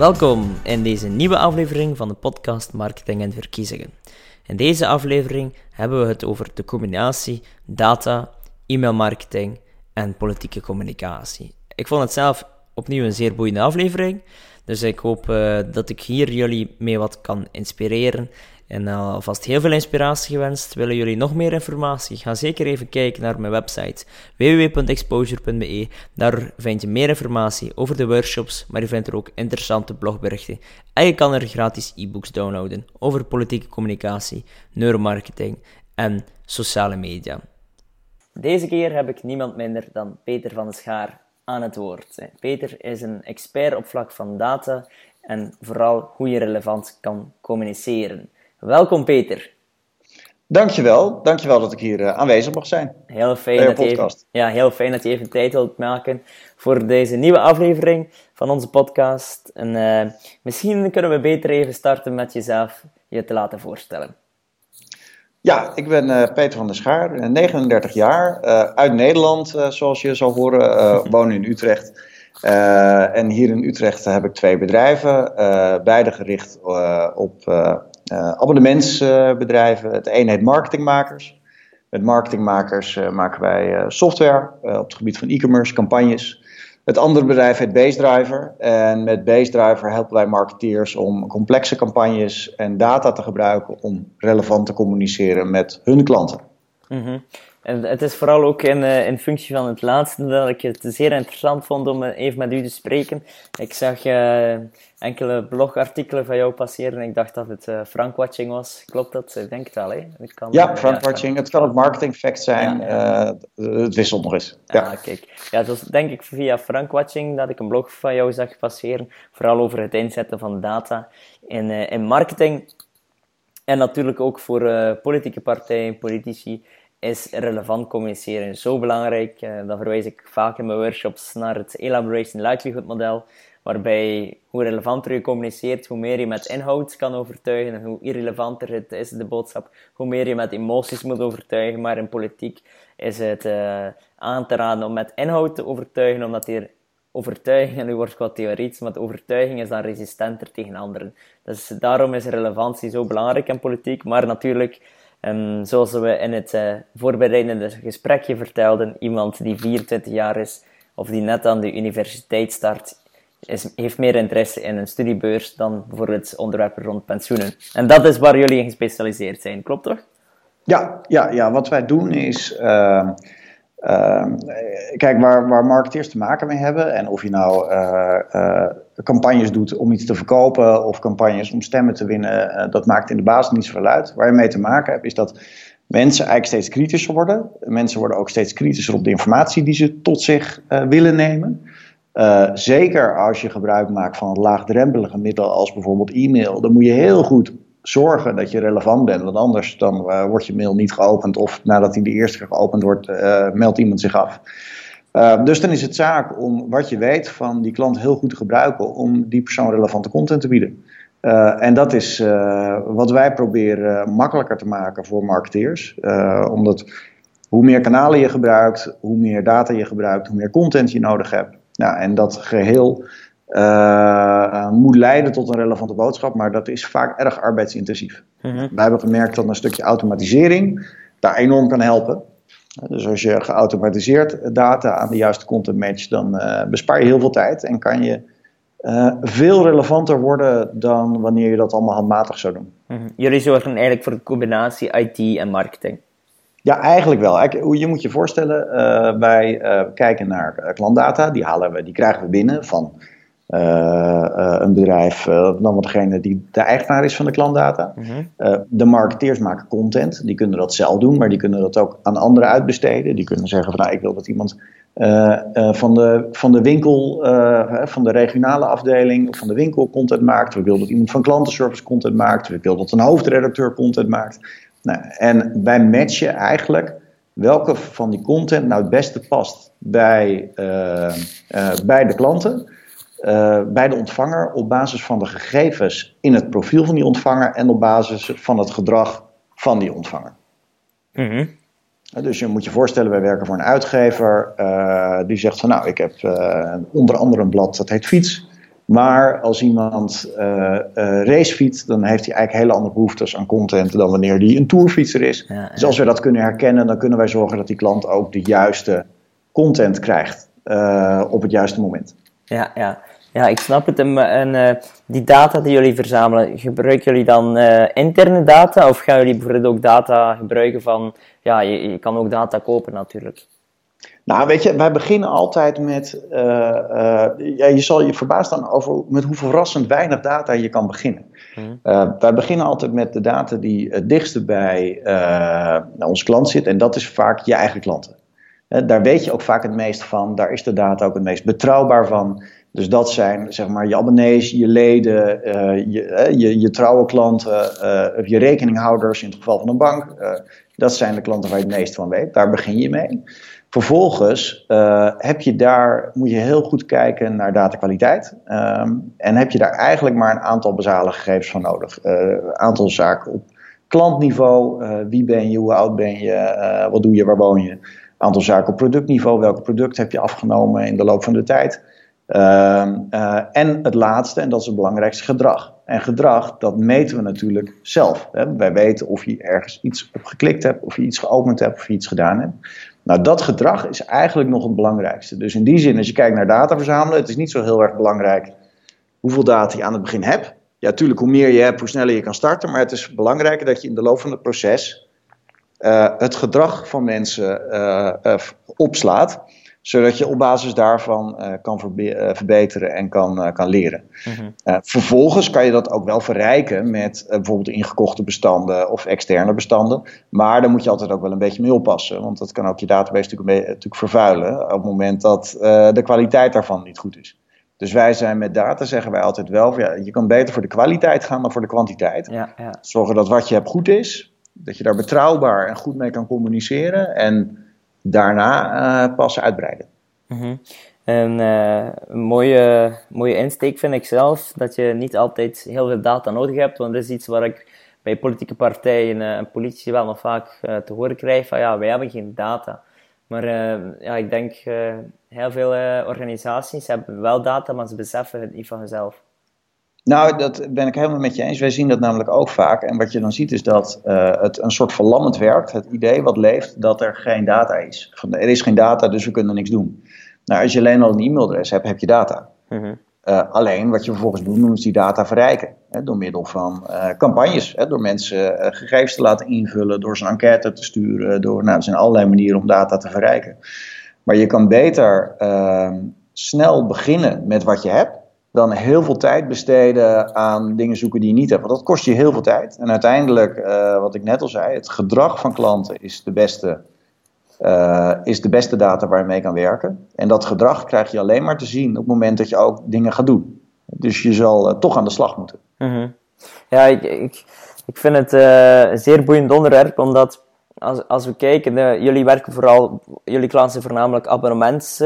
Welkom in deze nieuwe aflevering van de podcast Marketing en Verkiezingen. In deze aflevering hebben we het over de combinatie data, e-mailmarketing en politieke communicatie. Ik vond het zelf opnieuw een zeer boeiende aflevering, dus ik hoop uh, dat ik hier jullie mee wat kan inspireren en uh, alvast heel veel inspiratie gewenst. Willen jullie nog meer informatie? Ga zeker even kijken naar mijn website www.exposure.be. Daar vind je meer informatie over de workshops, maar je vindt er ook interessante blogberichten. En je kan er gratis e-books downloaden over politieke communicatie, neuromarketing en sociale media. Deze keer heb ik niemand minder dan Peter van de Schaar aan het woord. Peter is een expert op vlak van data en vooral hoe je relevant kan communiceren. Welkom Peter. Dankjewel, dankjewel dat ik hier uh, aanwezig mag zijn. Heel fijn, dat je even, ja, heel fijn dat je even tijd wilt maken voor deze nieuwe aflevering van onze podcast. En uh, misschien kunnen we beter even starten met jezelf je te laten voorstellen. Ja, ik ben uh, Peter van der Schaar, 39 jaar, uit Nederland, zoals je zal horen, woon in Utrecht. en hier in Utrecht heb ik twee bedrijven, beide gericht op abonnementsbedrijven. het een heet Marketingmakers. Met Marketingmakers uh, maken wij uh, software op het gebied van e-commerce, campagnes. Het andere bedrijf heet BaseDriver. En met BaseDriver helpen wij marketeers om complexe campagnes en data te gebruiken om relevant te communiceren met hun klanten. -hmm. En het is vooral ook in, uh, in functie van het laatste dat ik het zeer interessant vond om even met u te spreken. Ik zag uh, enkele blogartikelen van jou passeren en ik dacht dat het uh, Frankwatching was. Klopt dat? Ik denk het wel, hè? Het kan, ja, Frankwatching. Ja, het kan ook marketing fact zijn. Ja, het wisselt nog eens. Ja, ah, kijk. Ja, het was denk ik via Frankwatching dat ik een blog van jou zag passeren. Vooral over het inzetten van data in, in marketing. En natuurlijk ook voor politieke partijen, politici is relevant communiceren zo belangrijk. Uh, dan verwijs ik vaak in mijn workshops naar het Elaboration Likelihood model, waarbij hoe relevanter je communiceert, hoe meer je met inhoud kan overtuigen en hoe irrelevanter het is, de boodschap, hoe meer je met emoties moet overtuigen. Maar in politiek is het uh, aan te raden om met inhoud te overtuigen, omdat hier overtuiging, en nu wordt wat theoretisch, maar overtuiging is dan resistenter tegen anderen. Dus daarom is relevantie zo belangrijk in politiek, maar natuurlijk Um, zoals we in het uh, voorbereidende gesprekje vertelden, iemand die 24 jaar is of die net aan de universiteit start, is, heeft meer interesse in een studiebeurs dan bijvoorbeeld onderwerpen rond pensioenen. En dat is waar jullie in gespecialiseerd zijn, klopt toch? Ja, ja, ja wat wij doen is. Uh, uh, kijk, waar, waar marketeers te maken mee hebben, en of je nou uh, campagnes doet om iets te verkopen of campagnes om stemmen te winnen, uh, dat maakt in de basis niet zoveel uit. Waar je mee te maken hebt is dat mensen eigenlijk steeds kritischer worden. Mensen worden ook steeds kritischer op de informatie die ze tot zich uh, willen nemen. Uh, zeker als je gebruik maakt van laagdrempelige middelen als bijvoorbeeld e-mail, dan moet je heel goed zorgen dat je relevant bent. Want anders dan wordt je mail niet geopend of nadat hij de eerste keer geopend wordt, meldt iemand zich af. Uh, dus dan is het zaak om wat je weet van die klant heel goed te gebruiken om die persoon relevante content te bieden. Uh, en dat is uh, wat wij proberen makkelijker te maken voor marketeers. omdat hoe meer kanalen je gebruikt, hoe meer data je gebruikt, hoe meer content je nodig hebt. Nou, en dat geheel moet leiden tot een relevante boodschap, maar dat is vaak erg arbeidsintensief. Mm -hmm. Wij hebben gemerkt dat een stukje automatisering daar enorm kan helpen. Dus als je geautomatiseerd data aan de juiste content match, dan uh, bespaar je heel veel tijd en kan je uh, veel relevanter worden dan wanneer je dat allemaal handmatig zou doen. Mm -hmm. Jullie zorgen eigenlijk voor de combinatie IT en marketing. Ja, eigenlijk wel. Je moet je voorstellen, uh, wij kijken naar klantdata, die, halen we, die krijgen we binnen van een bedrijf, uh, dan wel degene die de eigenaar is van de klantdata. Mm -hmm. de marketeers maken content, die kunnen dat zelf doen, maar die kunnen dat ook aan anderen uitbesteden. Die kunnen zeggen van nou, ik wil dat iemand van, de, van de winkel, van de regionale afdeling of van de winkel content maakt. We willen dat iemand van klantenservice content maakt. We willen dat een hoofdredacteur content maakt. Nou, en wij matchen eigenlijk welke van die content nou het beste past bij, bij de klanten. Uh, bij de ontvanger op basis van de gegevens in het profiel van die ontvanger en op basis van het gedrag van die ontvanger. Mm -hmm. Dus je moet je voorstellen, wij werken voor een uitgever uh, die zegt van nou, ik heb uh, onder andere een blad dat heet Fiets. Maar als iemand racefietst, dan heeft hij eigenlijk hele andere behoeftes aan content dan wanneer hij een tourfietser is. Dus als we dat kunnen herkennen, dan kunnen wij zorgen dat die klant ook de juiste content krijgt op het juiste moment. Ja, ja. Ja, ik snap het. En, en die data die jullie verzamelen, gebruiken jullie dan interne data of gaan jullie bijvoorbeeld ook data gebruiken van, ja, je, je kan ook data kopen natuurlijk? Nou, weet je, wij beginnen altijd met. Uh, uh, ja, je zal je verbaasd staan over met hoe verrassend weinig data je kan beginnen. Uh, wij beginnen altijd met de data die het dichtste bij onze klant zit, en dat is vaak je eigen klanten. daar weet je ook vaak het meest van, daar is de data ook het meest betrouwbaar van. Dus dat zijn zeg maar je abonnees, je leden, je, je, je, trouwe klanten, je rekeninghouders in het geval van een bank. dat zijn de klanten waar je het meest van weet. Daar begin je mee. Vervolgens uh, heb je daar, moet je heel goed kijken naar datakwaliteit. Um, en heb je daar eigenlijk maar een aantal basale gegevens van nodig. Een uh, aantal zaken op klantniveau. Uh, wie ben je, hoe oud ben je, wat doe je, waar woon je. Een aantal zaken op productniveau. Welke product heb je afgenomen in de loop van de tijd. Ehm, en het laatste, en dat is het belangrijkste, gedrag. En gedrag, dat meten we natuurlijk zelf. Hè. Wij weten of je ergens iets op geklikt hebt, of je iets geopend hebt, of je iets gedaan hebt. Nou, dat gedrag is eigenlijk nog het belangrijkste. Dus in die zin, als je kijkt naar data verzamelen, het is niet zo heel erg belangrijk hoeveel data je aan het begin hebt. Ja, natuurlijk, hoe meer je hebt, hoe sneller je kan starten. Maar het is belangrijker dat je in de loop van het proces uh, het gedrag van mensen uh, opslaat zodat je op basis daarvan uh, kan uh, verbeteren en kan, uh, kan leren. Mm-hmm. vervolgens kan je dat ook wel verrijken met bijvoorbeeld ingekochte bestanden of externe bestanden. Maar daar moet je altijd ook wel een beetje mee oppassen. Want dat kan ook je database natuurlijk, natuurlijk vervuilen op het moment dat de kwaliteit daarvan niet goed is. Dus wij zijn met data, zeggen wij altijd wel, ja, je kan beter voor de kwaliteit gaan dan voor de kwantiteit. Ja, ja. Zorgen dat wat je hebt goed is, dat je daar betrouwbaar en goed mee kan communiceren. En daarna uh, pas uitbreiden. Mhm. En uh, een mooie, mooie insteek vind ik zelf dat je niet altijd heel veel data nodig hebt, want dat is iets waar ik bij politieke partijen eh, en politie wel nog vaak te horen krijg van ja, wij hebben geen data. Maar ja, ik denk heel veel organisaties hebben wel data, maar ze beseffen het niet van zichzelf. Nou, dat ben ik helemaal met je eens. Wij zien dat namelijk ook vaak. En wat je dan ziet is dat uh, het een soort verlammend werkt. Het idee wat leeft dat er geen data is. Van, er is geen data, dus we kunnen niks doen. Nou, als je alleen al een e-mailadres hebt, heb je data. Mm uh, alleen wat je vervolgens doet, is die data verrijken. Hè, door middel van uh, campagnes. Hè, door mensen gegevens te laten invullen, door ze een enquête te sturen. Door, nou, er zijn allerlei manieren om data te verrijken. Maar je kan beter ehm, snel beginnen met wat je hebt dan heel veel tijd besteden aan dingen zoeken die je niet hebt. Want dat kost je heel veel tijd. En uiteindelijk, uh, wat ik net al zei, het gedrag van klanten is de beste, uh, is de beste data waar je mee kan werken. En dat gedrag krijg je alleen maar te zien op het moment dat je ook dingen gaat doen. Dus je zal uh, toch aan de slag moeten. Mm -hmm. Ja, ik, ik, ik vind het een zeer boeiend onderwerp, omdat als, als we kijken, jullie werken vooral, jullie klanten zijn voornamelijk abonnements,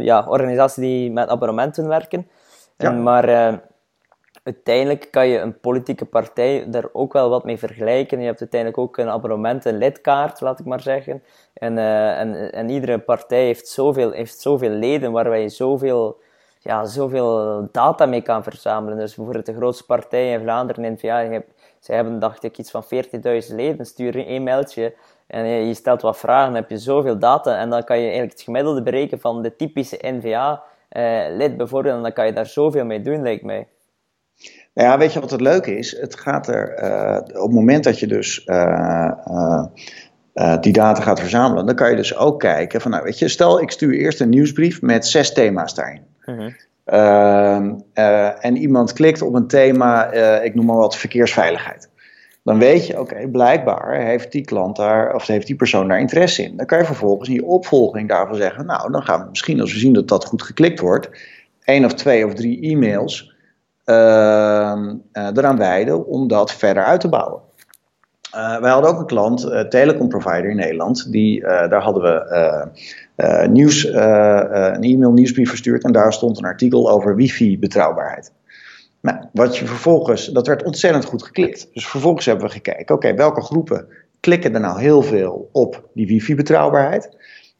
ja, organisaties die met abonnementen werken. En, maar uh, uiteindelijk kan je een politieke partij daar ook wel wat mee vergelijken. Je hebt uiteindelijk ook een abonnement, een lidkaart, laat ik maar zeggen. En, uh, en, en iedere partij heeft zoveel, heeft zoveel leden waar je zoveel, ja, zoveel data mee kan verzamelen. Dus bijvoorbeeld de grootste partij in Vlaanderen, N-VA, zij hebben dacht ik iets van 40.000 leden. Stuur een mailtje en je stelt wat vragen, dan heb je zoveel data. En dan kan je eigenlijk het gemiddelde berekenen van de typische NVA uh, lid bijvoorbeeld, en dan kan je daar zoveel mee doen, lijkt mij. Nou ja, weet je wat het leuke is? Het gaat er, uh, op het moment dat je dus uh, die data gaat verzamelen, dan kan je dus ook kijken van, nou weet je, stel ik stuur eerst een nieuwsbrief met zes thema's daarin. -huh. Ehm, en iemand klikt op een thema, ik noem maar wat, verkeersveiligheid dan weet je, oké, blijkbaar heeft die klant daar, of heeft die persoon daar interesse in. Dan kan je vervolgens in je opvolging daarvan zeggen, nou, dan gaan we misschien als we zien dat dat goed geklikt wordt, één of twee of drie e-mails uh, eraan wijden om dat verder uit te bouwen. Uh, wij hadden ook een klant, uh, telecomprovider in Nederland, die, daar hadden we nieuws, een e-mail nieuwsbrief verstuurd en daar stond een artikel over wifi betrouwbaarheid. Nou, wat je vervolgens, dat werd ontzettend goed geklikt. Dus vervolgens hebben we gekeken, oké, welke groepen klikken er nou heel veel op die wifi-betrouwbaarheid?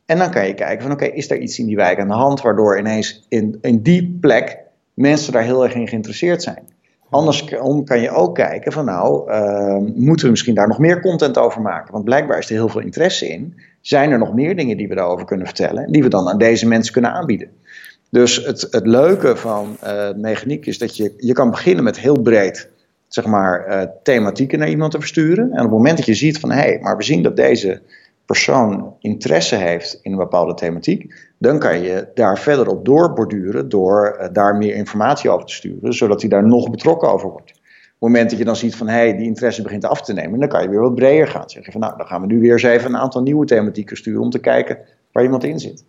En dan kan je kijken van, oké, is er iets in die wijk aan de hand, waardoor ineens in, in die plek mensen daar heel erg in geïnteresseerd zijn. Andersom kan je ook kijken van nou, uh, moeten we misschien daar nog meer content over maken? Want blijkbaar is er heel veel interesse in. Zijn er nog meer dingen die we daarover kunnen vertellen? Die we dan aan deze mensen kunnen aanbieden? Dus het, het leuke van uh, mechaniek is dat je, je kan beginnen met heel breed zeg maar, uh, thematieken naar iemand te versturen. En op het moment dat je ziet van hé, hey, maar we zien dat deze persoon interesse heeft in een bepaalde thematiek, dan kan je daar verder op doorborduren door uh, daar meer informatie over te sturen, zodat hij daar nog betrokken over wordt. Op het moment dat je dan ziet van hé, hey, die interesse begint af te nemen, dan kan je weer wat breder gaan. Zeggen van nou, dan gaan we nu weer eens even een aantal nieuwe thematieken sturen om te kijken waar iemand in zit.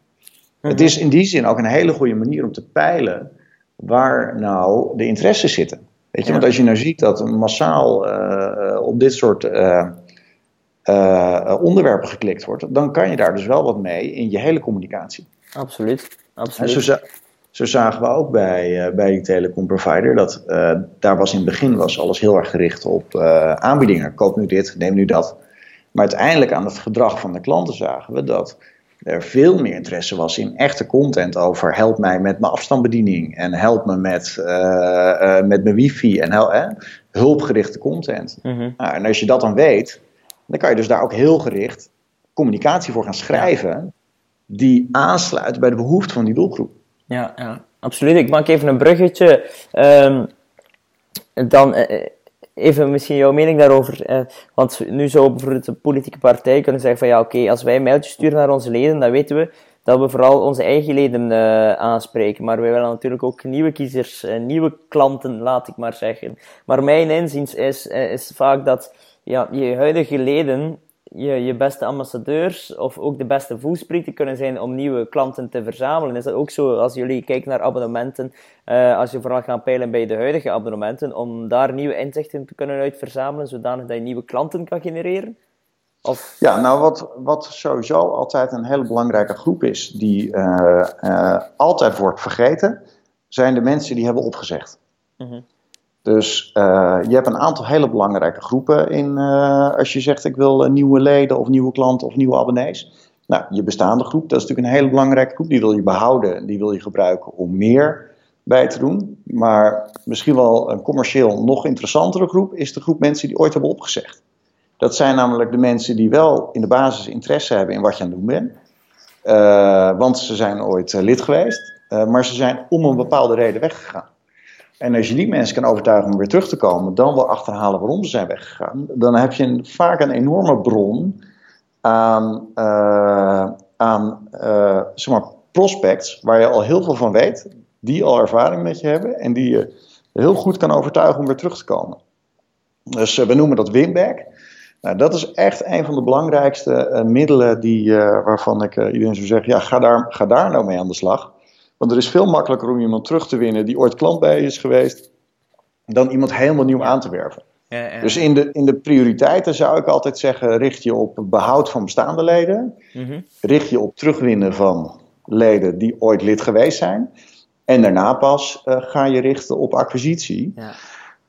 Het is in die zin ook een hele goede manier om te peilen waar nou de interesses zitten. Weet je, want als je nou ziet dat massaal uh, op dit soort uh, uh, onderwerpen geklikt wordt, dan kan je daar dus wel wat mee in je hele communicatie. Absoluut. Absoluut. En zo, zo zagen we ook bij, bij die telecomprovider dat daar was in het begin was alles heel erg gericht op aanbiedingen. Koop nu dit, neem nu dat. Maar uiteindelijk aan het gedrag van de klanten zagen we dat er veel meer interesse was in echte content over help mij met mijn afstandsbediening en help me met, uh, uh, met mijn wifi en hel, eh, hulpgerichte content. Mm -hmm. nou, en als je dat dan weet, dan kan je dus daar ook heel gericht communicatie voor gaan schrijven ja. die aansluit bij de behoeften van die doelgroep. Ja, ja, absoluut. Ik maak even een bruggetje. Um, dan even misschien jouw mening daarover. Eh, want nu zou bijvoorbeeld een politieke partij kunnen zeggen van ja, oké, als wij een mailtje sturen naar onze leden, dan weten we dat we vooral onze eigen leden uh, aanspreken. Maar wij willen natuurlijk ook nieuwe kiezers, uh, nieuwe klanten, laat ik maar zeggen. Maar mijn inziens is, is vaak dat ja, je huidige leden je, je beste ambassadeurs of ook de beste voelsprieten kunnen zijn om nieuwe klanten te verzamelen. Is dat ook zo als jullie kijken naar abonnementen, uh, als je vooral gaat peilen bij de huidige abonnementen, om daar nieuwe inzichten te kunnen uit verzamelen, zodanig dat je nieuwe klanten kan genereren? Of... Ja, nou wat, wat sowieso altijd een hele belangrijke groep is, die uh, uh, altijd wordt vergeten, zijn de mensen die hebben opgezegd. Mm -hmm. Dus uh, je hebt een aantal hele belangrijke groepen in, uh, als je zegt ik wil nieuwe leden of nieuwe klanten of nieuwe abonnees. Nou, je bestaande groep, dat is natuurlijk een hele belangrijke groep. Die wil je behouden, die wil je gebruiken om meer bij te doen. Maar misschien wel een commercieel nog interessantere groep is de groep mensen die ooit hebben opgezegd. Dat zijn namelijk de mensen die wel in de basis interesse hebben in wat je aan het doen bent. Want ze zijn ooit lid geweest, maar ze zijn om een bepaalde reden weggegaan. En als je die mensen kan overtuigen om weer terug te komen, dan wel achterhalen waarom ze zijn weggegaan, dan heb je een, vaak een enorme bron aan, uh, aan uh, zeg maar prospects waar je al heel veel van weet, die al ervaring met je hebben en die je heel goed kan overtuigen om weer terug te komen. Dus uh, we noemen dat winback. Nou, dat is echt een van de belangrijkste middelen die, waarvan ik iedereen zou zeggen, ja, ga daar, ga daar nou mee aan de slag. Want er is veel makkelijker om iemand terug te winnen die ooit klant bij je is geweest, dan iemand helemaal nieuw aan te werven. Ja, ja. Dus in de, in de prioriteiten zou ik altijd zeggen: richt je op behoud van bestaande leden, mm -hmm. richt je op terugwinnen van leden die ooit lid geweest zijn. En daarna pas uh, ga je richten op acquisitie. Ja.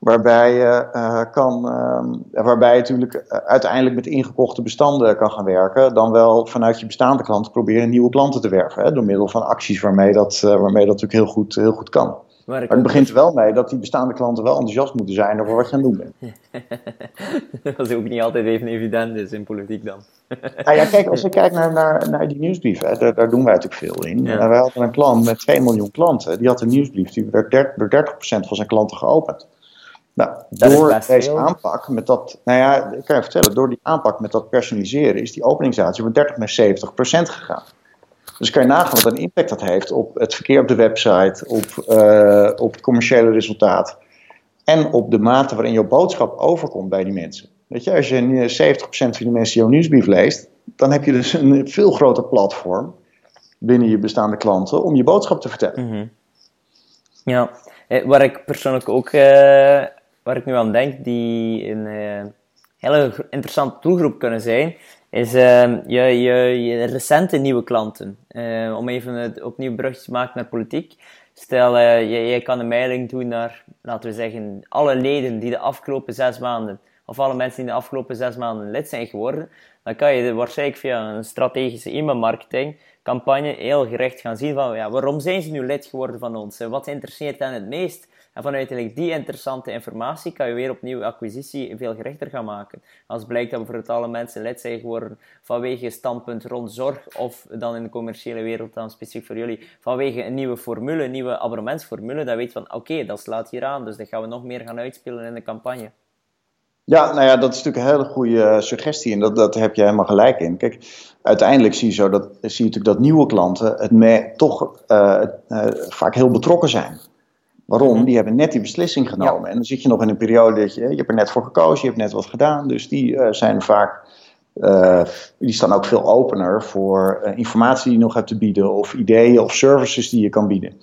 Waarbij je, uh, kan, uh, waarbij je natuurlijk uh, uiteindelijk met ingekochte bestanden kan gaan werken. Dan wel vanuit je bestaande klanten proberen nieuwe klanten te werven. Hè, door middel van acties waarmee dat, waarmee dat natuurlijk heel goed, heel goed kan. Maar, maar het begint er wel mee dat die bestaande klanten wel enthousiast moeten zijn over wat je aan het doen bent. dat is ook niet altijd even evident is in politiek dan. nou ja, kijk, als je kijkt naar, naar, naar die nieuwsbrief, hè, daar, daar, doen wij natuurlijk veel in. Ja. wij hadden een klant met 2 miljoen klanten. Die had een nieuwsbrief, die werd door 30% van zijn klanten geopend. Nou, dat door deze aanpak met dat, nou ja, ik kan je vertellen, door die aanpak met dat personaliseren is die openingsratie van 30 naar 70 procent gegaan. Dus kan je nagaan wat een impact dat heeft op het verkeer op de website, op, uh, op het commerciële resultaat en op de mate waarin jouw boodschap overkomt bij die mensen. Weet je, als je 70% van die mensen jouw nieuwsbrief leest, dan heb je dus een veel groter platform binnen je bestaande klanten om je boodschap te vertellen. Mm -hmm. Ja, waar ik persoonlijk ook uh waar ik nu aan denk, die een uh, hele interessante doelgroep kunnen zijn, is uh, je, je, je, recente nieuwe klanten. Uh, om even het opnieuw brugje te maken naar politiek. Stel, je, je kan een mailing doen naar, laten we zeggen, alle leden die de afgelopen zes maanden, of alle mensen die de afgelopen zes maanden lid zijn geworden, dan kan je waarschijnlijk via een strategische e-mailmarketing campagne heel gericht gaan zien van ja, waarom zijn ze nu lid geworden van ons? Wat interesseert hen het meest? En vanuit die interessante informatie kan je weer opnieuw acquisitie veel gerichter gaan maken. Als blijkt dat bijvoorbeeld alle mensen lid zijn geworden vanwege standpunt rond zorg, of dan in de commerciële wereld dan specifiek voor jullie, vanwege een nieuwe formule, een nieuwe abonnementsformule, dan weet je van oké, dat slaat hier aan, dus dat gaan we nog meer gaan uitspelen in de campagne. Ja, nou ja, dat is natuurlijk een hele goede eh, suggestie en dat, dat heb je helemaal gelijk in. Kijk, uiteindelijk zie je, zo dat, zie je natuurlijk dat nieuwe klanten het me, toch uh, uh, vaak heel betrokken zijn. Waarom? Mhm. Die hebben net die beslissing genomen. En dan zit je nog in een periode dat je, je hebt er net voor gekozen, je hebt net wat gedaan. Dus die uh, zijn vaak, die staan ook veel opener voor informatie die je nog hebt te bieden, of ideeën of services die je kan bieden.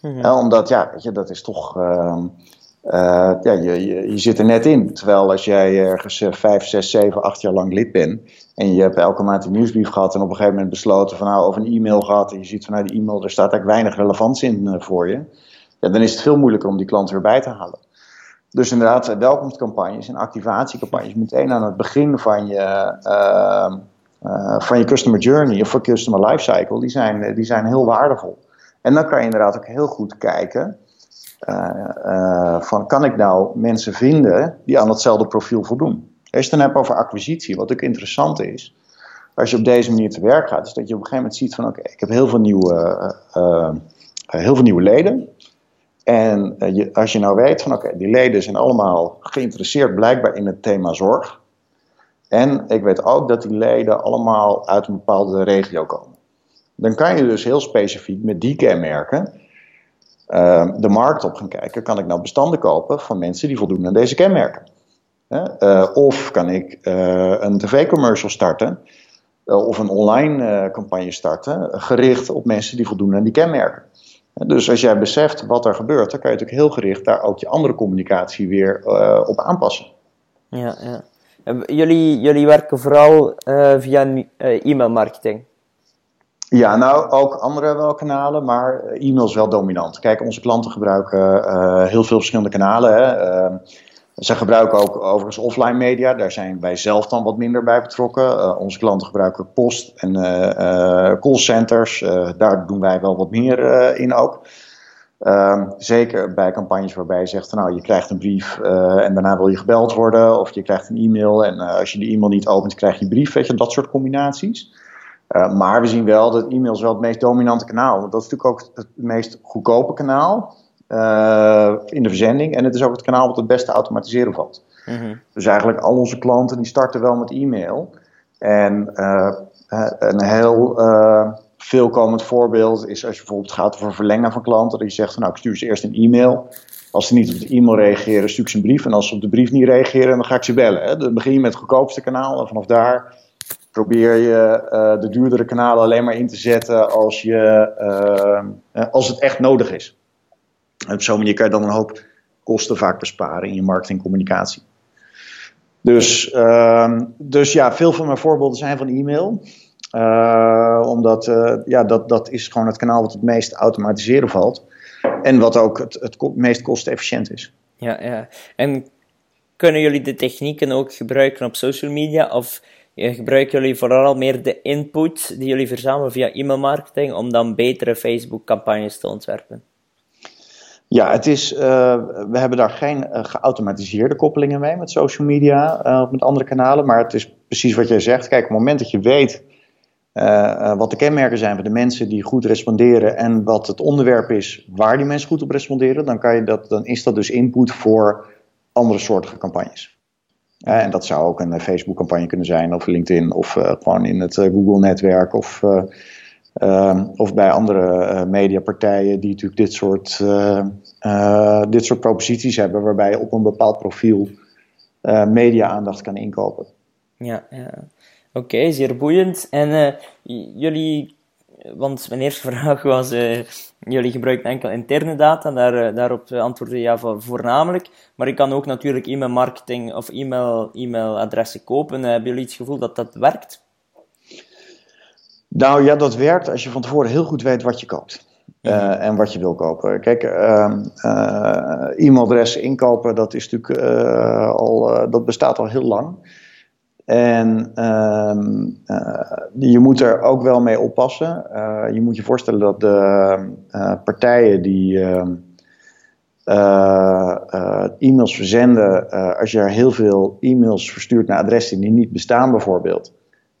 Mm omdat, ja, weet je, dat is toch, ehm, ja, je, je, zit er net in. Terwijl als jij ergens vijf, zes, zeven, acht jaar lang lid bent, en je hebt elke maand een nieuwsbrief gehad en op een gegeven moment besloten van nou, of een e-mail gehad, en je ziet vanuit die e-mail, er staat eigenlijk weinig relevantie in voor je ja, dan is het veel moeilijker om die klant weer bij te halen. Dus inderdaad, welkomstcampagnes en activatiecampagnes meteen aan het begin van je, uh, van je customer journey of van customer lifecycle, die zijn, die zijn heel waardevol. En dan kan je inderdaad ook heel goed kijken van kan ik nou mensen vinden die aan hetzelfde profiel voldoen. Als je het dan hebt over acquisitie, wat ook interessant is, als je op deze manier te werk gaat, is dat je op een gegeven moment ziet van oké, ik heb heel veel nieuwe, heel veel nieuwe leden. En je, als je nou weet van oké, die leden zijn allemaal geïnteresseerd blijkbaar in het thema zorg. En ik weet ook dat die leden allemaal uit een bepaalde regio komen. Dan kan je dus heel specifiek met die kenmerken uh, de markt op gaan kijken. Kan ik nou bestanden kopen van mensen die voldoen aan deze kenmerken? Uh, of kan ik een tv-commercial starten of een online campagne starten gericht op mensen die voldoen aan die kenmerken? Dus als jij beseft wat er gebeurt, dan kan je natuurlijk heel gericht daar ook je andere communicatie weer op aanpassen. Ja, ja. Jullie, jullie werken vooral via uh, e-mailmarketing? Ja, nou ook andere wel kanalen, maar e-mail is wel dominant. Kijk, onze klanten gebruiken heel veel verschillende kanalen. Hè. Ehm, ze gebruiken ook overigens offline media, daar zijn wij zelf dan wat minder bij betrokken. Uh, onze klanten gebruiken post en callcenters, daar doen wij wel wat meer in ook. Ehm, zeker bij campagnes waarbij je zegt, nou je krijgt een brief en daarna wil je gebeld worden, of je krijgt een e-mail en als je die e-mail niet opent krijg je een brief, weet je, dat soort combinaties. Maar we zien wel dat e-mail is wel het meest dominante kanaal, want dat is natuurlijk ook het meest goedkope kanaal. Uh, in de verzending. En het is ook het kanaal wat het beste automatiseren valt. Mm Dus eigenlijk al onze klanten die starten wel met e-mail. En uh, een heel veelkomend voorbeeld is als je bijvoorbeeld gaat over verlengen van klanten. Dat je zegt van nou ik stuur ze eerst een e-mail. Als ze niet op de e-mail reageren stuur ik ze een brief. En als ze op de brief niet reageren dan ga ik ze bellen. Hè. Dan begin je met het goedkoopste kanaal. En vanaf daar probeer je de duurdere kanalen alleen maar in te zetten als, je, als het echt nodig is. En op zo'n manier kan je dan een hoop kosten vaak besparen in je marketingcommunicatie. Dus, uh, dus ja, veel van mijn voorbeelden zijn van e-mail. Omdat ja, dat, dat is gewoon het kanaal wat het meest automatiseren valt. En wat ook het, het meest kostenefficiënt is. Ja, ja. En kunnen jullie de technieken ook gebruiken op social media? Of gebruiken jullie vooral meer de input die jullie verzamelen via e-mailmarketing om dan betere Facebook-campagnes te ontwerpen? Ja, het is, uh, we hebben daar geen uh, geautomatiseerde koppelingen mee met social media uh, of met andere kanalen. Maar het is precies wat jij zegt. Kijk, op het moment dat je weet wat de kenmerken zijn van de mensen die goed responderen en wat het onderwerp is waar die mensen goed op responderen, dan, kan je dat, dan is dat dus input voor andere soorten campagnes. En dat zou ook een Facebook-campagne kunnen zijn, of LinkedIn, of gewoon in het Google-netwerk, of Ehm, of bij andere mediapartijen die natuurlijk dit soort, dit soort proposities hebben, waarbij je op een bepaald profiel media-aandacht kan inkopen. Ja, ja. oké, zeer boeiend. En jullie, want mijn eerste vraag was, jullie gebruiken enkel interne data, daar, daarop antwoordde ja voornamelijk. Maar ik kan ook natuurlijk e-mail-marketing of e-mail, e-mailadressen kopen. hebben jullie het gevoel dat dat werkt? Nou ja, dat werkt als je van tevoren heel goed weet wat je koopt. Uh, en wat je wil kopen. Kijk, uh, uh, e-mailadres inkopen, dat, is natuurlijk, al, dat bestaat al heel lang. En ehm, je moet er ook wel mee oppassen. je moet je voorstellen dat de partijen die ehm, e-mails verzenden, als je er heel veel e-mails verstuurt naar adressen die niet bestaan bijvoorbeeld,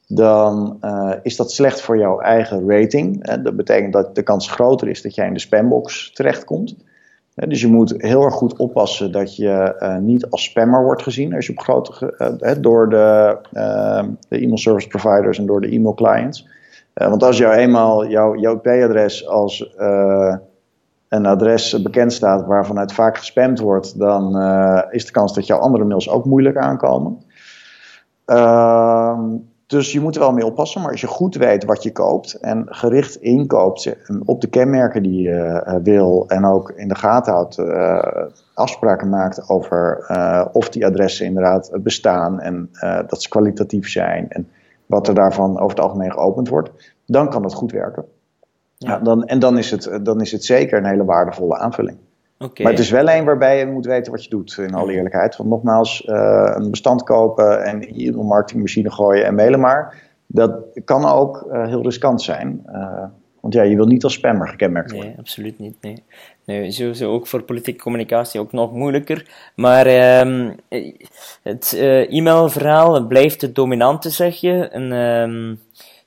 dan is dat slecht voor jouw eigen rating. Dat betekent dat de kans groter is dat jij in de spambox terechtkomt. Uh, dus je moet heel erg goed oppassen dat je niet als spammer wordt gezien als je op grote, door de, ehm, de e-mail service providers en door de e-mail clients. want als jou eenmaal jouw, jouw IP-adres als een adres bekend staat waarvan het vaak gespamd wordt, dan is de kans dat jouw andere mails ook moeilijk aankomen. Ehm dus je moet er wel mee oppassen. Maar als je goed weet wat je koopt en gericht inkoopt op de kenmerken die je eh, wil en ook in de gaten houdt, uh, afspraken maakt over uh, of die adressen inderdaad bestaan en dat ze kwalitatief zijn en wat er daarvan over het algemeen geopend wordt, dan kan het goed werken. Ja. ja dan, en dan is, het, dan is het zeker een hele waardevolle aanvulling. Maar het is wel een waarbij je moet weten wat je doet, in alle eerlijkheid. Want nogmaals, uh, een bestand kopen en in je marketingmachine gooien en mailen maar. Dat kan ook uh, heel riskant zijn. Uh, want ja, je wil niet als spammer gekenmerkt worden. Nee, absoluut niet. Nee. Nee, sowieso ook voor politieke communicatie ook nog moeilijker. Maar uh, het e-mailverhaal blijft het dominante, zeg je. En, uh,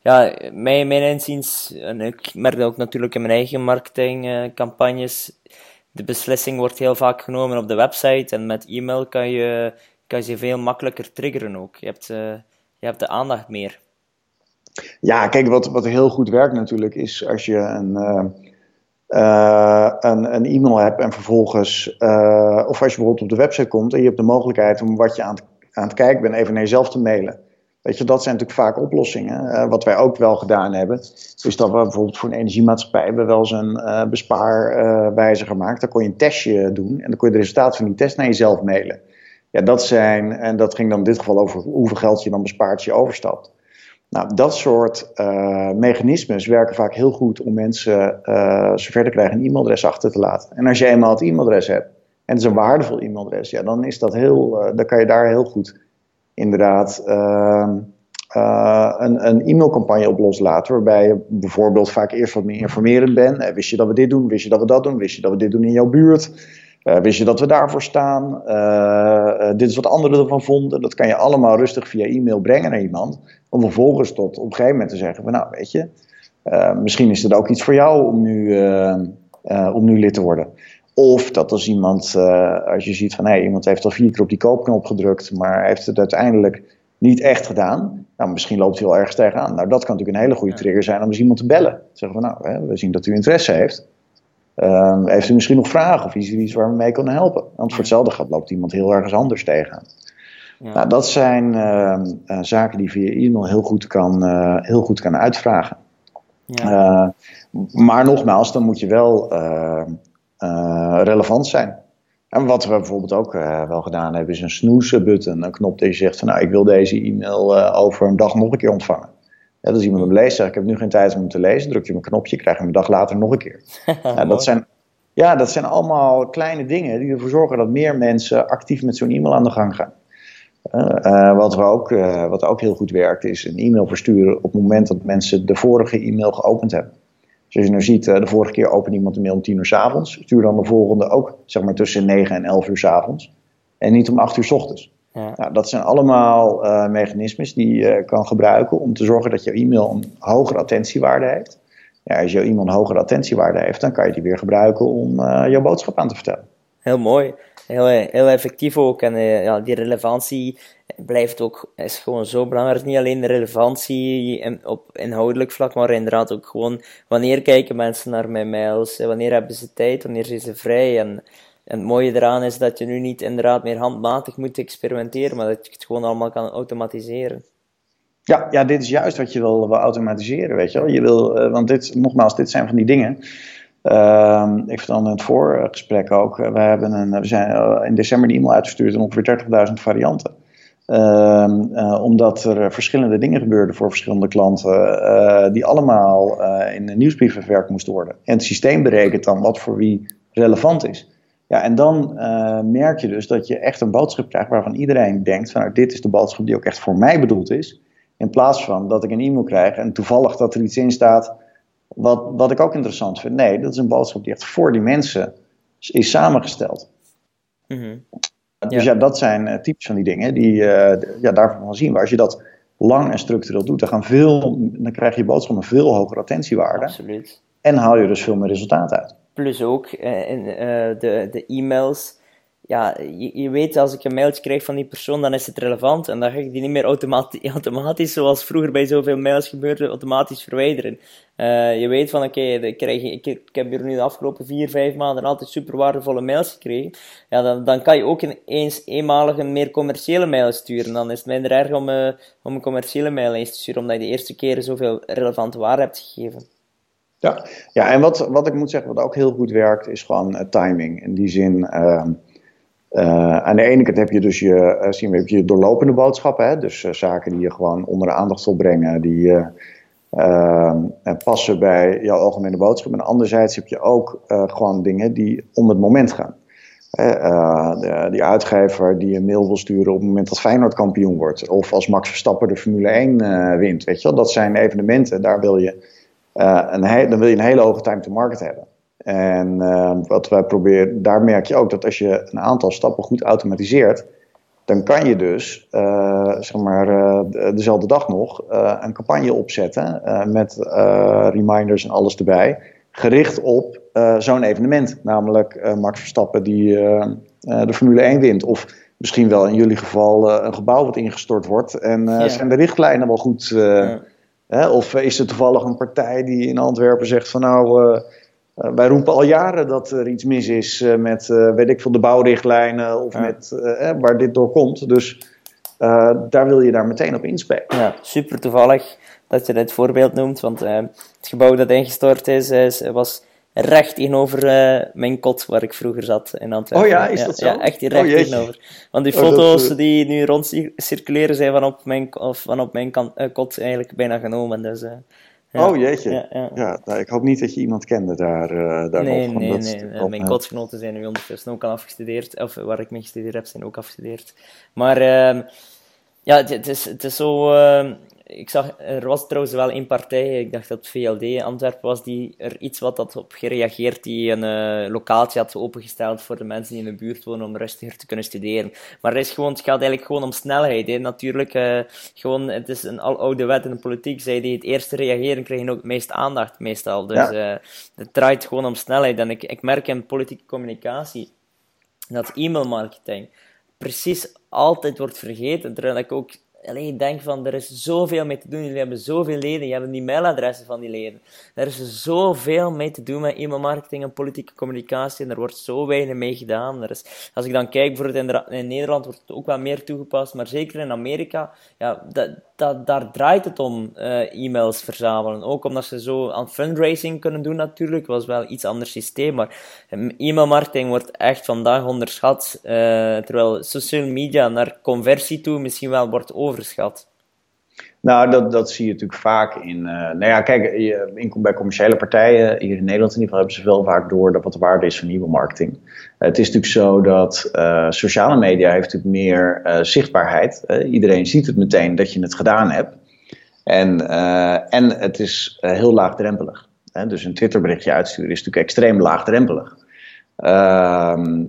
ja, mijn, mijn inziens, en ik merk dat ook natuurlijk in mijn eigen marketingcampagnes, de beslissing wordt heel vaak genomen op de website en met e-mail kan je, kan je veel makkelijker triggeren ook. Je hebt, uh, je hebt de aandacht meer. Ja, kijk, wat, wat heel goed werkt natuurlijk is als je een, uh, uh, een, een e-mail hebt en vervolgens, of als je bijvoorbeeld op de website komt en je hebt de mogelijkheid om wat je aan het, aan het kijken bent even naar jezelf te mailen. Weet je, dat zijn natuurlijk vaak oplossingen. Uh, wat wij ook wel gedaan hebben, is dat we bijvoorbeeld voor een energiemaatschappij hebben wel eens een uh, bespaarwijzer gemaakt. Daar kon je een testje doen en dan kon je de resultaten van die test naar jezelf mailen. Ja, dat zijn, en dat ging dan in dit geval over hoeveel geld je dan bespaart als je overstapt. Nou, dat soort uh, mechanismes werken vaak heel goed om mensen zover te krijgen een e-mailadres achter te laten. En als je eenmaal het e-mailadres hebt en het is een waardevol e-mailadres, ja, dan is dat heel, dan kan je daar heel goed inderdaad uh, uh, een, een e-mailcampagne op loslaten. Waarbij je bijvoorbeeld vaak eerst wat meer informerend bent. Eh, wist je dat we dit doen? Wist je dat we dat doen? Wist je dat we dit doen in jouw buurt? Uh, wist je dat we daarvoor staan? Dit is wat anderen ervan vonden. Dat kan je allemaal rustig via e-mail brengen naar iemand. Om vervolgens tot op een gegeven moment te zeggen: Nou, weet je, misschien is het ook iets voor jou om nu, om nu lid te worden. Of dat als iemand, uh, als je ziet van hey, iemand heeft al vier keer op die koopknop gedrukt, maar heeft het uiteindelijk niet echt gedaan. Nou, misschien loopt hij wel ergens tegenaan. Nou, dat kan natuurlijk een hele goede trigger zijn om eens iemand te bellen. Zeggen van nou, hè, we zien dat u interesse heeft. Uh, heeft u misschien nog vragen of iets, iets waar we mee kunnen helpen? Want voor hetzelfde gaat loopt iemand heel ergens anders tegenaan. Ja. Nou, dat zijn uh, uh, zaken die via e-mail heel goed kan, uh, heel goed kan uitvragen. Ja. maar nogmaals, dan moet je wel uh, relevant zijn. En wat we bijvoorbeeld ook uh, wel gedaan hebben, is een snoeze-button. Een knop die zegt van nou, ik wil deze e-mail uh, over een dag nog een keer ontvangen. Ja, als iemand hem leest, zegt ik heb nu geen tijd om hem te lezen, druk je op een knopje, krijg je hem een dag later nog een keer. ja, dat zijn, ja, dat zijn allemaal kleine dingen die ervoor zorgen dat meer mensen actief met zo'n e-mail aan de gang gaan. Uh, wat, we ook, wat ook heel goed werkt, is een e-mail versturen op het moment dat mensen de vorige e-mail geopend hebben. Zoals je nou ziet, eh, de vorige keer opende iemand de mail om 10 uur s avonds. Stuur dan de volgende ook zeg maar tussen 9 en 11 uur s avonds. En niet om 8 uur s ochtends. Ja. Nou, dat zijn allemaal uh, mechanismes die je kan gebruiken om te zorgen dat jouw e-mail een hogere attentiewaarde heeft. Ja, als jouw e-mail een hogere attentiewaarde heeft, dan kan je die weer gebruiken om uh, jouw boodschap aan te vertellen. Heel mooi. Heel, heel effectief ook. En uh, ja, die relevantie blijft ook, is gewoon zo belangrijk. Niet alleen de relevantie op inhoudelijk vlak, maar inderdaad ook gewoon wanneer kijken mensen naar mijn mails, wanneer hebben ze tijd, wanneer zijn ze vrij. En, en het mooie eraan is dat je nu niet inderdaad meer handmatig moet experimenteren, maar dat je het gewoon allemaal kan automatiseren. Ja, ja, dit is juist wat je wil, automatiseren, weet je wel. Je wil, uh, want dit, nogmaals, dit zijn van die dingen. Uh, ik vertelde in het voorgesprek ook, we, hebben een, we zijn eh, in december een e-mail uitgestuurd in ongeveer 30.000 varianten. Uh, omdat er verschillende dingen gebeurden voor verschillende klanten, die allemaal in een nieuwsbrief verwerkt moesten worden. En het systeem berekent dan wat voor wie relevant is. Ja, en dan merk je dus dat je echt een boodschap krijgt waarvan iedereen denkt van nou, dit is de boodschap die ook echt voor mij bedoeld is. In plaats van dat ik een e-mail krijg en toevallig dat er iets in staat wat, wat ik ook interessant vind. Nee, dat is een boodschap die echt voor die mensen is samengesteld. Mm Dus ja. dat zijn uh, types van die dingen die uh, ja, daarvan van zien. Maar als je dat lang en structureel doet, dan, gaan veel, dan krijg je boodschappen veel hogere attentiewaarde. Absoluut. En haal je dus veel meer resultaat uit. Plus ook uh, in, de, de e-mails ja, je, weet als ik een mailtje krijg van die persoon, dan is het relevant. En dan ga ik die niet meer automatisch, automatisch zoals vroeger bij zoveel mails gebeurde, automatisch verwijderen. Uh, je weet van, oké, ik, ik, ik, heb hier nu de afgelopen vier, vijf maanden altijd super waardevolle mails gekregen. Ja, dan, dan kan je ook eens eenmalig een meer commerciële mail sturen. Dan is het minder erg om, uh, om een commerciële mail eens te sturen, omdat je de eerste keer zoveel relevante waarde hebt gegeven. Ja, ja en wat, wat ik moet zeggen, wat ook heel goed werkt, is gewoon uh, timing. In die zin... Uh, aan de ene kant heb je dus je, uh, zien we, heb je doorlopende boodschappen, hè? dus uh, zaken die je gewoon onder de aandacht wil brengen, die passen bij jouw algemene boodschap. En anderzijds heb je ook gewoon dingen die om het moment gaan. De, die uitgever die een mail wil sturen op het moment dat Feyenoord kampioen wordt, of als Max Verstappen de Formule 1 wint, weet je wel, dat zijn evenementen, daar wil je, een, dan wil je een hele hoge time to market hebben. En uh, wat wij proberen, daar merk je ook dat als je een aantal stappen goed automatiseert, dan kan je dus uh, zeg maar, uh, dezelfde dag nog uh, een campagne opzetten met reminders en alles erbij, gericht op zo'n evenement, namelijk Max Verstappen die de Formule 1 wint. Of misschien wel in jullie geval een gebouw wat ingestort wordt. En ja. zijn de richtlijnen wel goed? Ja. Hè? Of is er toevallig een partij die in Antwerpen zegt van nou uh, wij roepen al jaren dat er iets mis is uh, met, uh, weet ik veel, de bouwrichtlijnen of ja. met waar dit door komt. Dus daar wil je daar meteen op inspelen. Ja, super toevallig dat je dit voorbeeld noemt, want het gebouw dat ingestort is, is was recht tegenover mijn kot waar ik vroeger zat in Antwerpen. Oh ja, is dat zo? Ja, echt recht oh, tegenover. Want die foto's dat, die nu rond circuleren zijn van op mijn, of van op mijn kan, kot eigenlijk bijna genomen. Dus, Oh jeetje. Ja, ja. ja nou, ik hoop niet dat je iemand kende daar, uh, daar nee, nog. Nee, nee, nee. Mijn kotgenoten zijn nu ondertussen ook al afgestudeerd. Of waar ik mee gestudeerd heb, zijn ook afgestudeerd. Maar uh, ja, het, het, is, het is zo... Uh, ik zag, er was trouwens wel één partij, ik dacht dat het VLD Antwerpen was, die er iets wat had op gereageerd, die een uh, locatie had opengesteld voor de mensen die in de buurt wonen om rustiger te kunnen studeren. Maar het, is gewoon, het gaat eigenlijk gewoon om snelheid. Hè. Natuurlijk, uh, gewoon, het is een aloude wet in de politiek. Zij die het eerste reageren, krijgen ook het meest aandacht, meestal. Dus ja. uh, het draait gewoon om snelheid. En ik, ik merk in politieke communicatie dat e-mailmarketing precies altijd wordt vergeten, terwijl ik ook alleen denk van, er is zoveel mee te doen. Jullie hebben zoveel leden, je hebt die mailadressen van die leden. Er is zoveel mee te doen met e-mailmarketing en politieke communicatie en er wordt zo weinig mee gedaan. Er is, als ik dan kijk, bijvoorbeeld in, in Nederland wordt het ook wel meer toegepast, maar zeker in Amerika, ja, dat, dat, daar draait het om, uh, e-mails verzamelen. Ook omdat ze zo aan fundraising kunnen doen natuurlijk, was wel iets ander systeem, maar e-mailmarketing wordt echt vandaag onderschat, uh, terwijl social media naar conversie toe misschien wel wordt overschat. Nou, dat, dat zie je natuurlijk vaak in. Uh, nou ja, kijk, in, bij commerciële partijen, hier in Nederland in ieder geval, hebben ze wel vaak door dat wat de waarde is van e-mailmarketing. Uh, het is natuurlijk zo dat uh, sociale media heeft natuurlijk meer zichtbaarheid. iedereen ziet het meteen dat je het gedaan hebt. En, en het is heel laagdrempelig. Dus een Twitterberichtje uitsturen is natuurlijk extreem laagdrempelig. Ehm,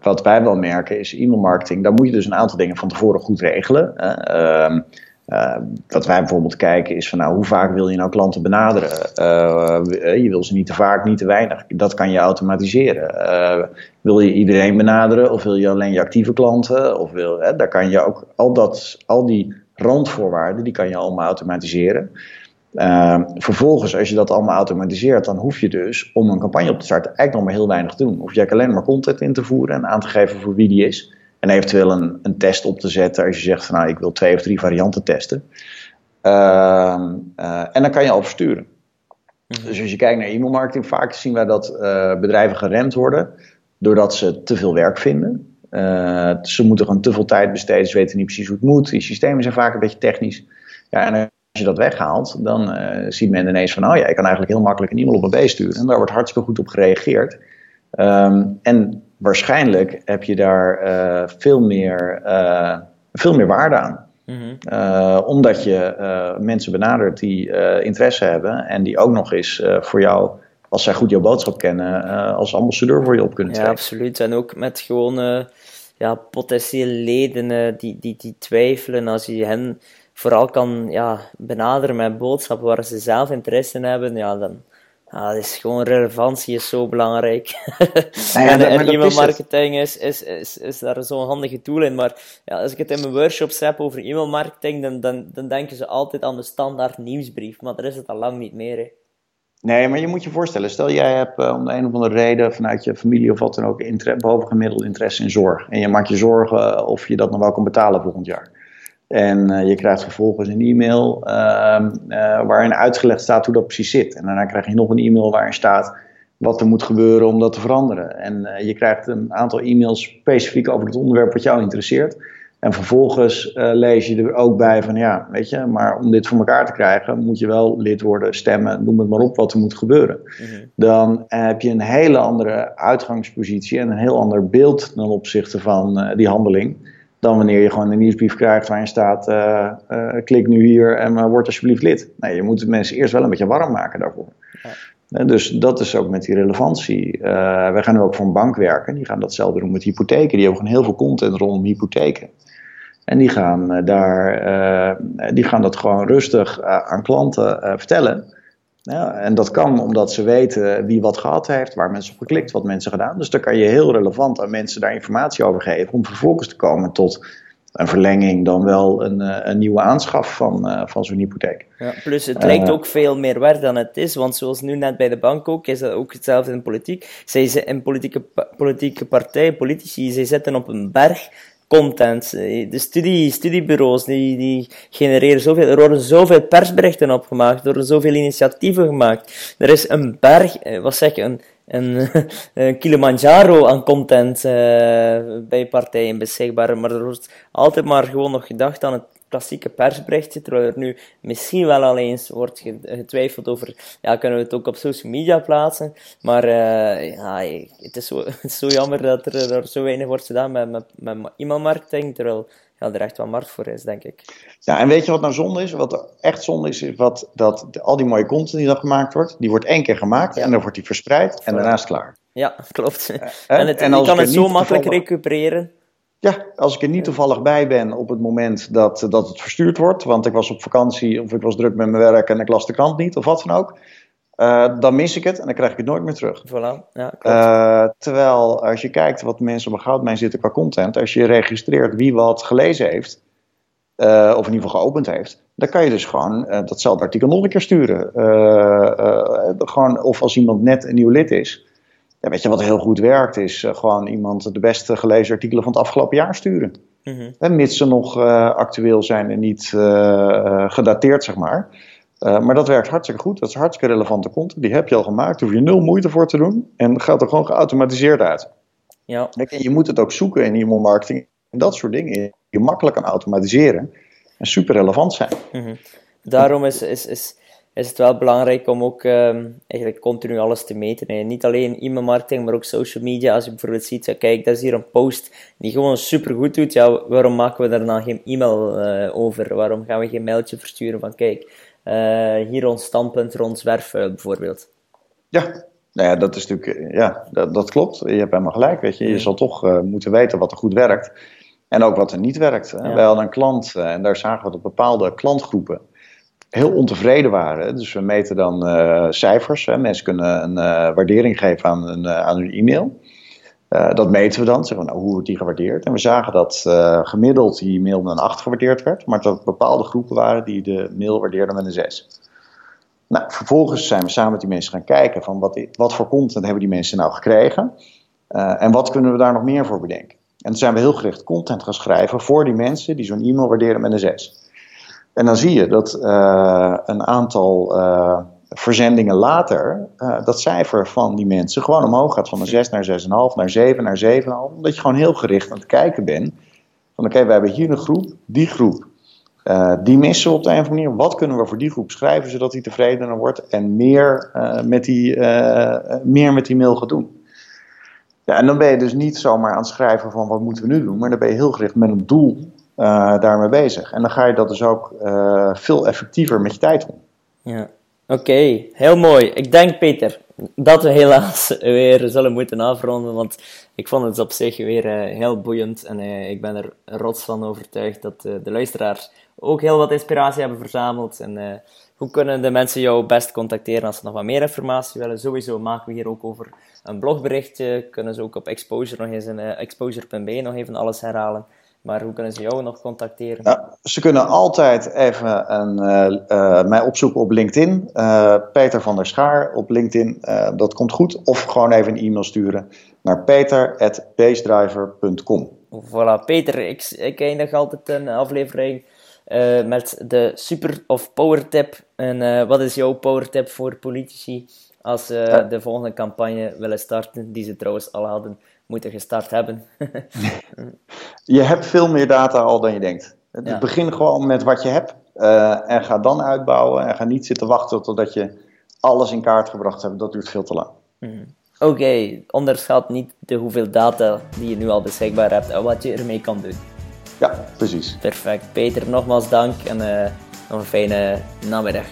wat wij wel merken is e-mailmarketing. Daar moet je dus een aantal dingen van tevoren goed regelen. Uh, uh, wat wij bijvoorbeeld kijken is van nou, hoe vaak wil je nou klanten benaderen? Uh, je wil ze niet te vaak, niet te weinig. Dat kan je automatiseren. Wil je iedereen benaderen of wil je alleen je actieve klanten? Of wil, daar kan je ook al, dat, al die randvoorwaarden, die kan je allemaal automatiseren. vervolgens, als je dat allemaal automatiseert, dan hoef je dus om een campagne op te starten eigenlijk nog maar heel weinig te doen. Hoef je alleen maar content in te voeren en aan te geven voor wie die is. En eventueel een, een test op te zetten als je zegt van nou ik wil twee of drie varianten testen. Uh, uh, en dan kan je al versturen. Mhm. Dus als je kijkt naar e-mailmarketing, vaak zien wij dat uh, bedrijven geremd worden doordat ze te veel werk vinden. Uh, ze moeten gewoon te veel tijd besteden, ze weten niet precies hoe het moet. Die systemen zijn vaak een beetje technisch. Ja, en als je dat weghaalt, dan ziet men ineens van, oh ja, ik kan eigenlijk heel makkelijk een e-mail op een B sturen. En daar wordt hartstikke goed op gereageerd. Ehm, en waarschijnlijk heb je daar veel, meer, veel meer waarde aan. Mhm. omdat je mensen benadert die interesse hebben en die ook nog eens voor jou als zij goed jouw boodschap kennen, als ambassadeur voor je op kunnen treden. Ja, absoluut. En ook met gewone ja, potentiële leden die, die, die twijfelen, als je hen vooral kan ja, benaderen met boodschappen waar ze zelf interesse in hebben, ja, dan ja, is gewoon relevantie is zo belangrijk. Ja, en, e-mailmarketing is, is, is, is daar zo'n handige tool in. Maar ja, als ik het in mijn workshops heb over e-mailmarketing, dan, dan, dan denken ze altijd aan de standaard nieuwsbrief. Maar daar is het al lang niet meer. Hè. Nee, maar je moet je voorstellen, stel jij hebt uh, om de een of andere reden vanuit je familie of wat dan ook inter bovengemiddeld interesse in zorg. En je maakt je zorgen of je dat nog wel kan betalen volgend jaar. En uh, je krijgt vervolgens een e-mail uh, waarin uitgelegd staat hoe dat precies zit. En daarna krijg je nog een e-mail waarin staat wat er moet gebeuren om dat te veranderen. En je krijgt een aantal e-mails specifiek over het onderwerp wat jou interesseert. En vervolgens uh, lees je er ook bij van ja, weet je, maar om dit voor elkaar te krijgen moet je wel lid worden, stemmen, noem het maar op wat er moet gebeuren. Mhm. Dan heb je een hele andere uitgangspositie en een heel ander beeld ten opzichte van uh, die handeling. Dan wanneer je gewoon een nieuwsbrief krijgt waarin staat: uh, klik nu hier en word alsjeblieft lid. Nee, je moet de mensen eerst wel een beetje warm maken daarvoor. Ja. Dus dat is ook met die relevantie. wij gaan nu ook voor een bank werken. Die gaan datzelfde doen met hypotheken. Die hebben gewoon heel veel content rondom hypotheken. En die gaan, uh, daar, uh, die gaan dat gewoon rustig uh, aan klanten vertellen. Ja, en dat kan omdat ze weten wie wat gehad heeft, waar mensen op geklikt, wat mensen gedaan. Dus dan kan je heel relevant aan mensen daar informatie over geven om vervolgens te komen tot een verlenging dan wel een, een nieuwe aanschaf van, van zo'n hypotheek. Ja, plus het lijkt ook veel meer waard dan het is, want zoals nu net bij de bank ook, is dat ook hetzelfde in politiek. Zij in politieke, politieke partijen, politici, zij zitten op een berg content. Eh, de studie, studiebureaus die, die genereren zoveel. Er worden zoveel persberichten opgemaakt, er worden zoveel initiatieven gemaakt. Er is een berg, eh, wat zeg je, een, een, een Kilimanjaro aan content uh, bij partijen beschikbaar. Maar er wordt altijd maar gewoon nog gedacht aan het klassieke persberichtje, terwijl er nu misschien wel al eens wordt getwijfeld over, ja, kunnen we het ook op social media plaatsen? Maar uh, ja, het is, zo, het is zo jammer dat er, er zo weinig wordt gedaan met, met, met e-mailmarketing, terwijl ja, er echt wel markt voor is, denk ik. Ja, en weet je wat nou zonde is? Wat echt zonde is, is wat, dat al die mooie content die dan gemaakt wordt, die wordt één keer gemaakt en dan wordt die verspreid en daarna is het klaar. Ja, klopt. en, het, en je kan het zo makkelijk recupereren. Ja, als ik er niet toevallig bij ben op het moment dat, dat het verstuurd wordt, want ik was op vakantie of ik was druk met mijn werk en ik las de krant niet of wat dan ook, uh, dan mis ik het en dan krijg ik het nooit meer terug. Voilà, ja, uh, terwijl als je kijkt wat mensen op een goudmijn zitten qua content, als je registreert wie wat gelezen heeft, uh, of in ieder geval geopend heeft, dan kan je dus gewoon datzelfde artikel nog een keer sturen. gewoon, of als iemand net een nieuw lid is, ja, weet je wat heel goed werkt, is uh, gewoon iemand de beste gelezen artikelen van het afgelopen jaar sturen. Mm -hmm. mits ze nog uh, actueel zijn en niet uh, gedateerd, zeg maar. maar dat werkt hartstikke goed. Dat is hartstikke relevante content. Die heb je al gemaakt. Daar hoef je nul moeite voor te doen. En gaat er gewoon geautomatiseerd uit. Ja. Kijk, je moet het ook zoeken in e-mail marketing. En dat soort dingen. Je makkelijk kan automatiseren. En super relevant zijn. Mm -hmm. Daarom is, is, is is het wel belangrijk om ook um, eigenlijk continu alles te meten. En niet alleen e-mailmarketing, maar ook social media. Als je bijvoorbeeld ziet, kijk, dat is hier een post die gewoon super goed doet. Ja, waarom maken we daar dan geen e-mail uh, over? Waarom gaan we geen mailtje versturen van, kijk, uh, hier ons standpunt rond zwerfvuil bijvoorbeeld? Ja, nou ja, dat is natuurlijk, eh, ja, dat, dat klopt. Je hebt helemaal gelijk, weet je. Je zal toch uh, moeten weten wat er goed werkt. En ook wat er niet werkt. Ja. Wij hadden een klant, en daar zagen we dat bepaalde klantgroepen heel ontevreden waren. Dus we meten dan uh, cijfers. Hè. Mensen kunnen een uh, waardering geven aan, een, uh, aan hun e-mail. dat meten we dan, zeggen we, nou, hoe wordt die gewaardeerd? En we zagen dat gemiddeld die mail met een 8 gewaardeerd werd, maar dat er bepaalde groepen waren die de mail waardeerden met een 6. Nou, vervolgens zijn we samen met die mensen gaan kijken van wat, wat voor content hebben die mensen nou gekregen en wat kunnen we daar nog meer voor bedenken. En toen zijn we heel gericht content gaan schrijven voor die mensen die zo'n e-mail waarderen met een 6. En dan zie je dat uh, een aantal uh, verzendingen later, uh, dat cijfer van die mensen gewoon omhoog gaat van een 6 naar 6,5, naar 7, naar 7,5. Omdat je gewoon heel gericht aan het kijken bent. Van oké, okay, we hebben hier een groep, die groep. die missen we op de een of andere manier. Wat kunnen we voor die groep schrijven zodat die tevredener wordt en meer, met, die, meer met die mail gaat doen? Ja, en dan ben je dus niet zomaar aan het schrijven van wat moeten we nu doen, maar dan ben je heel gericht met een doel uh, daarmee bezig. En dan ga je dat dus ook uh, veel effectiever met je tijd doen. Ja, oké, heel mooi. Ik denk, Peter, dat we helaas weer zullen moeten afronden, want ik vond het op zich weer uh, heel boeiend en ik ben er rots van overtuigd dat de luisteraars ook heel wat inspiratie hebben verzameld. En hoe kunnen de mensen jou best contacteren als ze nog wat meer informatie willen? Sowieso maken we hier ook over een blogberichtje. Kunnen ze ook op Exposure nog eens in exposure.be nog even alles herhalen. Maar hoe kunnen ze jou nog contacteren? Ze kunnen altijd even een, uh, mij opzoeken op LinkedIn. Uh, Peter van der Schaar op LinkedIn. dat komt goed. Of gewoon even een e-mail sturen naar peter.basedriver.com. Voilà, Peter, ik, ik eindig altijd een aflevering met de super of power tip. En wat is jouw power tip voor politici als ze de volgende campagne willen starten, die ze trouwens al hadden moeten gestart hebben. je hebt veel meer data al dan je denkt. Ja. Begin gewoon met wat je hebt uh, en ga dan uitbouwen. En ga niet zitten wachten totdat je alles in kaart gebracht hebt. Dat duurt veel te lang. Mm. Oké, okay. onderschat niet de hoeveel data die je nu al beschikbaar hebt en wat je ermee kan doen. Ja, precies. Perfect. Peter, nogmaals dank en uh, nog een fijne namiddag.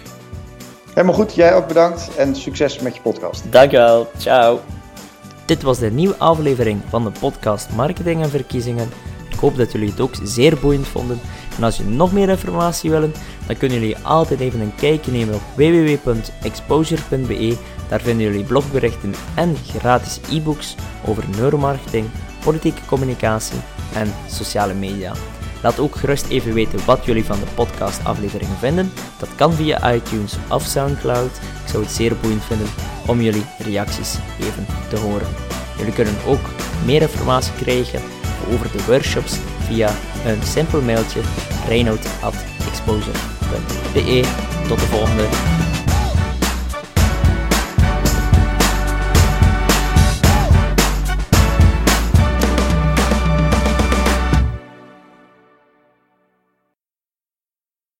Helemaal goed, jij ook bedankt en succes met je podcast. Dankjewel, ciao. Dit was de nieuwe aflevering van de podcast Marketing en Verkiezingen. Ik hoop dat jullie het ook zeer boeiend vonden. En als jullie nog meer informatie willen, dan kunnen jullie altijd even een kijkje nemen op www.exposure.be. Daar vinden jullie blogberichten en gratis e-books over neuromarketing, politieke communicatie en sociale media. Laat ook gerust even weten wat jullie van de podcastafleveringen vinden. Dat kan via iTunes of Soundcloud. Ik zou het zeer boeiend vinden om jullie reacties even te horen. Jullie kunnen ook meer informatie krijgen over de workshops via een simpel mailtje reinoud.exposure.be. Tot de volgende